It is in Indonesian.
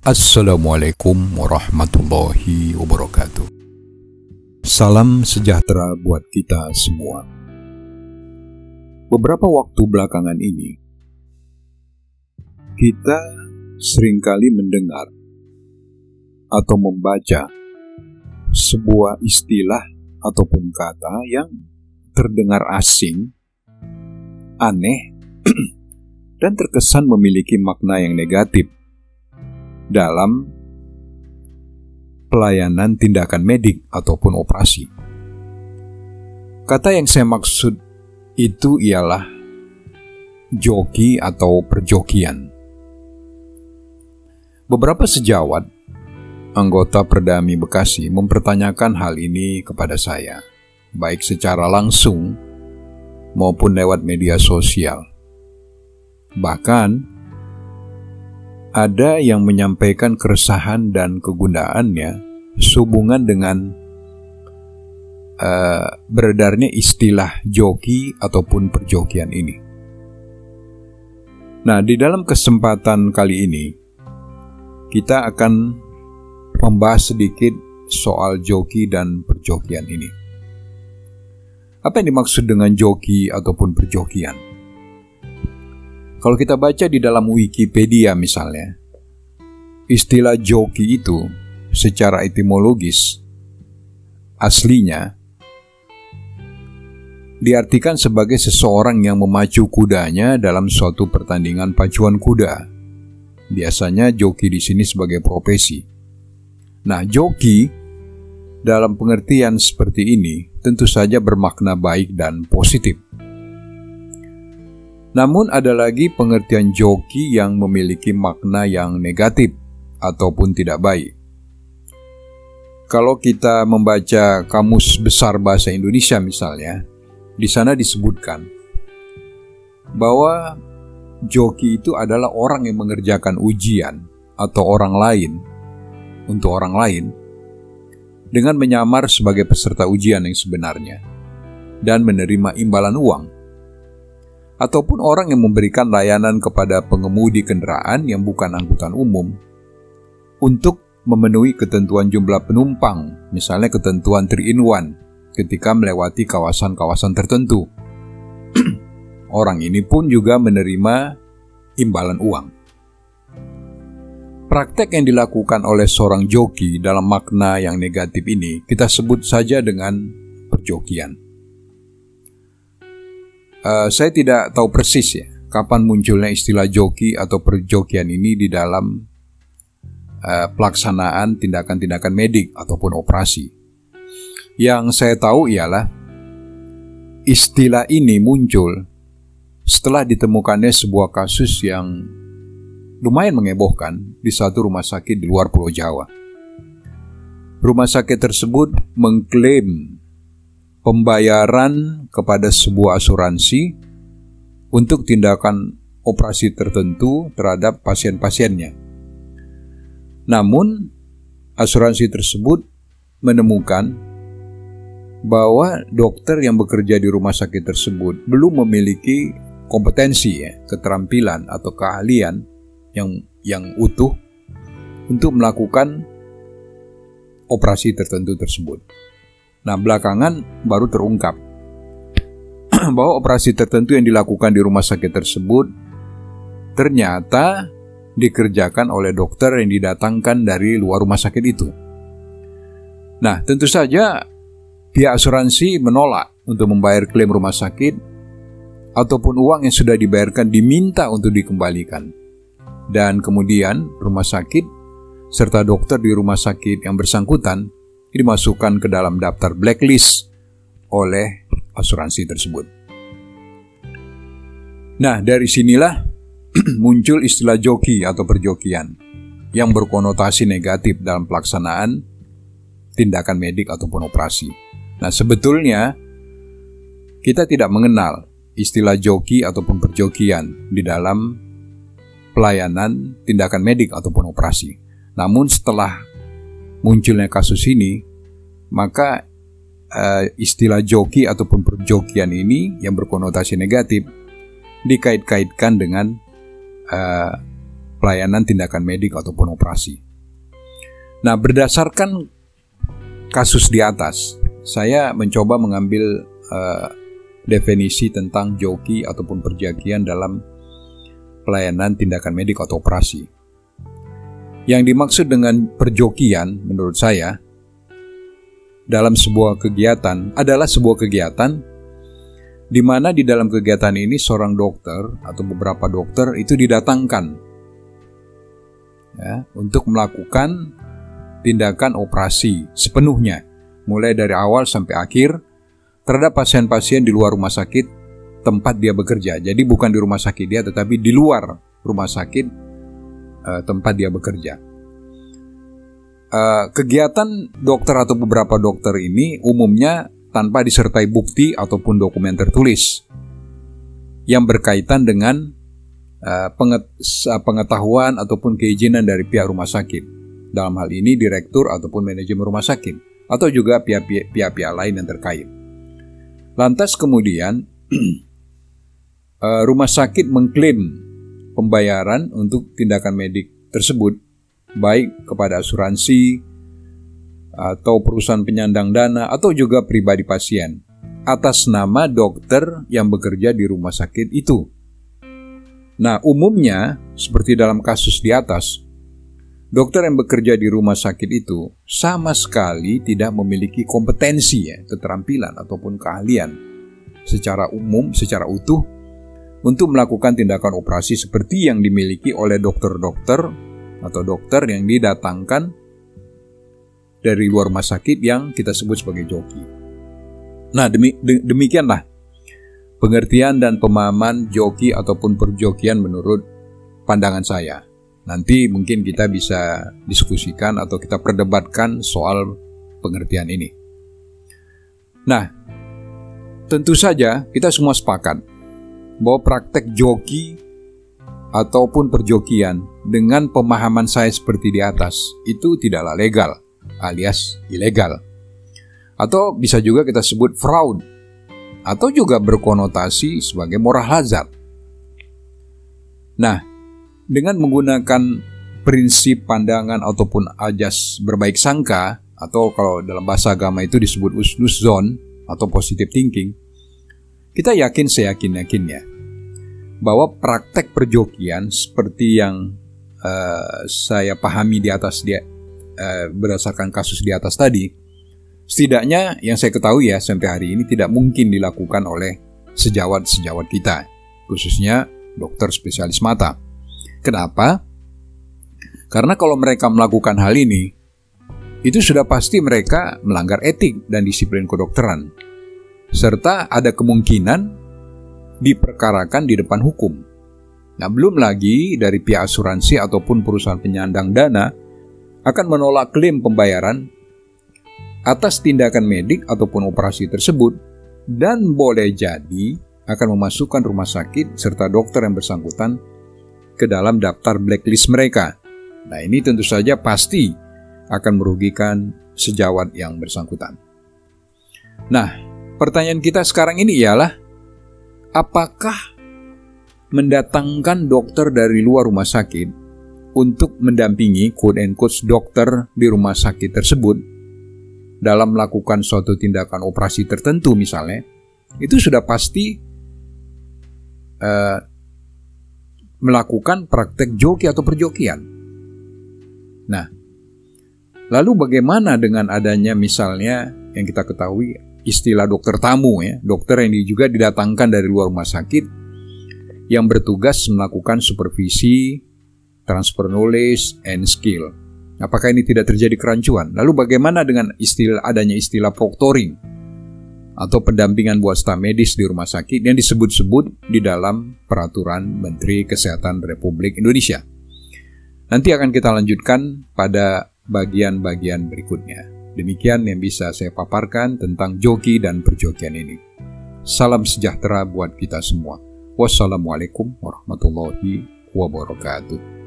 Assalamualaikum warahmatullahi wabarakatuh. Salam sejahtera buat kita semua. Beberapa waktu belakangan ini, kita sering kali mendengar atau membaca sebuah istilah ataupun kata yang terdengar asing, aneh, dan terkesan memiliki makna yang negatif dalam pelayanan tindakan medik ataupun operasi. Kata yang saya maksud itu ialah joki atau perjokian. Beberapa sejawat anggota Perdami Bekasi mempertanyakan hal ini kepada saya, baik secara langsung maupun lewat media sosial. Bahkan, ada yang menyampaikan keresahan dan kegunaannya sehubungan dengan uh, beredarnya istilah joki ataupun perjokian ini. Nah, di dalam kesempatan kali ini, kita akan membahas sedikit soal joki dan perjokian ini. Apa yang dimaksud dengan joki ataupun perjokian? Kalau kita baca di dalam Wikipedia misalnya, istilah joki itu secara etimologis aslinya diartikan sebagai seseorang yang memacu kudanya dalam suatu pertandingan pacuan kuda. Biasanya joki di sini sebagai profesi. Nah, joki dalam pengertian seperti ini tentu saja bermakna baik dan positif. Namun ada lagi pengertian joki yang memiliki makna yang negatif ataupun tidak baik. Kalau kita membaca kamus besar bahasa Indonesia misalnya, di sana disebutkan bahwa joki itu adalah orang yang mengerjakan ujian atau orang lain untuk orang lain dengan menyamar sebagai peserta ujian yang sebenarnya dan menerima imbalan uang ataupun orang yang memberikan layanan kepada pengemudi kendaraan yang bukan angkutan umum untuk memenuhi ketentuan jumlah penumpang, misalnya ketentuan 3 in 1 ketika melewati kawasan-kawasan tertentu. orang ini pun juga menerima imbalan uang. Praktek yang dilakukan oleh seorang joki dalam makna yang negatif ini kita sebut saja dengan perjokian. Uh, saya tidak tahu persis ya kapan munculnya istilah joki atau perjokian ini di dalam uh, pelaksanaan tindakan-tindakan medik ataupun operasi. Yang saya tahu ialah istilah ini muncul setelah ditemukannya sebuah kasus yang lumayan mengebohkan di satu rumah sakit di luar Pulau Jawa. Rumah sakit tersebut mengklaim pembayaran kepada sebuah asuransi untuk tindakan operasi tertentu terhadap pasien-pasiennya. Namun, asuransi tersebut menemukan bahwa dokter yang bekerja di rumah sakit tersebut belum memiliki kompetensi, ya, keterampilan atau keahlian yang yang utuh untuk melakukan operasi tertentu tersebut. Nah, belakangan baru terungkap bahwa operasi tertentu yang dilakukan di rumah sakit tersebut ternyata dikerjakan oleh dokter yang didatangkan dari luar rumah sakit itu. Nah, tentu saja pihak asuransi menolak untuk membayar klaim rumah sakit ataupun uang yang sudah dibayarkan diminta untuk dikembalikan. Dan kemudian rumah sakit serta dokter di rumah sakit yang bersangkutan dimasukkan ke dalam daftar blacklist oleh asuransi tersebut. Nah, dari sinilah muncul istilah joki atau perjokian yang berkonotasi negatif dalam pelaksanaan tindakan medik ataupun operasi. Nah, sebetulnya kita tidak mengenal istilah joki ataupun perjokian di dalam pelayanan tindakan medik ataupun operasi. Namun setelah munculnya kasus ini, maka uh, istilah joki ataupun perjokian ini yang berkonotasi negatif dikait-kaitkan dengan uh, pelayanan tindakan medik ataupun operasi. Nah, berdasarkan kasus di atas, saya mencoba mengambil uh, definisi tentang joki ataupun perjagian dalam pelayanan tindakan medik atau operasi. Yang dimaksud dengan perjokian menurut saya dalam sebuah kegiatan adalah sebuah kegiatan di mana di dalam kegiatan ini seorang dokter atau beberapa dokter itu didatangkan ya, untuk melakukan tindakan operasi sepenuhnya, mulai dari awal sampai akhir, terhadap pasien-pasien di luar rumah sakit tempat dia bekerja. Jadi bukan di rumah sakit dia, tetapi di luar rumah sakit uh, tempat dia bekerja. Uh, kegiatan dokter atau beberapa dokter ini umumnya tanpa disertai bukti ataupun dokumen tertulis yang berkaitan dengan uh, pengetahuan ataupun keizinan dari pihak rumah sakit dalam hal ini direktur ataupun manajemen rumah sakit, atau juga pihak-pihak lain yang terkait. Lantas kemudian eh, rumah sakit mengklaim pembayaran untuk tindakan medik tersebut, baik kepada asuransi atau perusahaan penyandang dana atau juga pribadi pasien atas nama dokter yang bekerja di rumah sakit itu. Nah, umumnya seperti dalam kasus di atas, Dokter yang bekerja di rumah sakit itu sama sekali tidak memiliki kompetensi ya, keterampilan ataupun keahlian secara umum, secara utuh untuk melakukan tindakan operasi seperti yang dimiliki oleh dokter-dokter atau dokter yang didatangkan dari luar rumah sakit yang kita sebut sebagai joki. Nah, demi, demikianlah pengertian dan pemahaman joki ataupun perjokian menurut pandangan saya. Nanti mungkin kita bisa diskusikan atau kita perdebatkan soal pengertian ini. Nah, tentu saja kita semua sepakat bahwa praktek joki ataupun perjokian dengan pemahaman saya seperti di atas itu tidaklah legal alias ilegal. Atau bisa juga kita sebut fraud atau juga berkonotasi sebagai moral hazard. Nah, dengan menggunakan prinsip pandangan ataupun ajas berbaik sangka atau kalau dalam bahasa agama itu disebut usnuzon atau positive thinking, kita yakin seyakin-yakinnya bahwa praktek perjokian seperti yang uh, saya pahami di atas dia uh, berdasarkan kasus di atas tadi, setidaknya yang saya ketahui ya sampai hari ini tidak mungkin dilakukan oleh sejawat-sejawat kita, khususnya dokter spesialis mata. Kenapa? Karena kalau mereka melakukan hal ini, itu sudah pasti mereka melanggar etik dan disiplin kedokteran, serta ada kemungkinan diperkarakan di depan hukum. Nah, belum lagi dari pihak asuransi ataupun perusahaan penyandang dana akan menolak klaim pembayaran atas tindakan medik ataupun operasi tersebut dan boleh jadi akan memasukkan rumah sakit serta dokter yang bersangkutan ke dalam daftar blacklist mereka. Nah, ini tentu saja pasti akan merugikan sejawat yang bersangkutan. Nah, pertanyaan kita sekarang ini ialah apakah mendatangkan dokter dari luar rumah sakit untuk mendampingi quote and quote dokter di rumah sakit tersebut dalam melakukan suatu tindakan operasi tertentu misalnya, itu sudah pasti uh, melakukan praktek joki atau perjokian. Nah, lalu bagaimana dengan adanya misalnya yang kita ketahui istilah dokter tamu ya, dokter yang juga didatangkan dari luar rumah sakit yang bertugas melakukan supervisi, transfer knowledge, and skill. Apakah ini tidak terjadi kerancuan? Lalu bagaimana dengan istilah adanya istilah proctoring atau pendampingan buat staf medis di rumah sakit yang disebut-sebut di dalam peraturan Menteri Kesehatan Republik Indonesia. Nanti akan kita lanjutkan pada bagian-bagian berikutnya. Demikian yang bisa saya paparkan tentang joki dan perjokian ini. Salam sejahtera buat kita semua. Wassalamualaikum warahmatullahi wabarakatuh.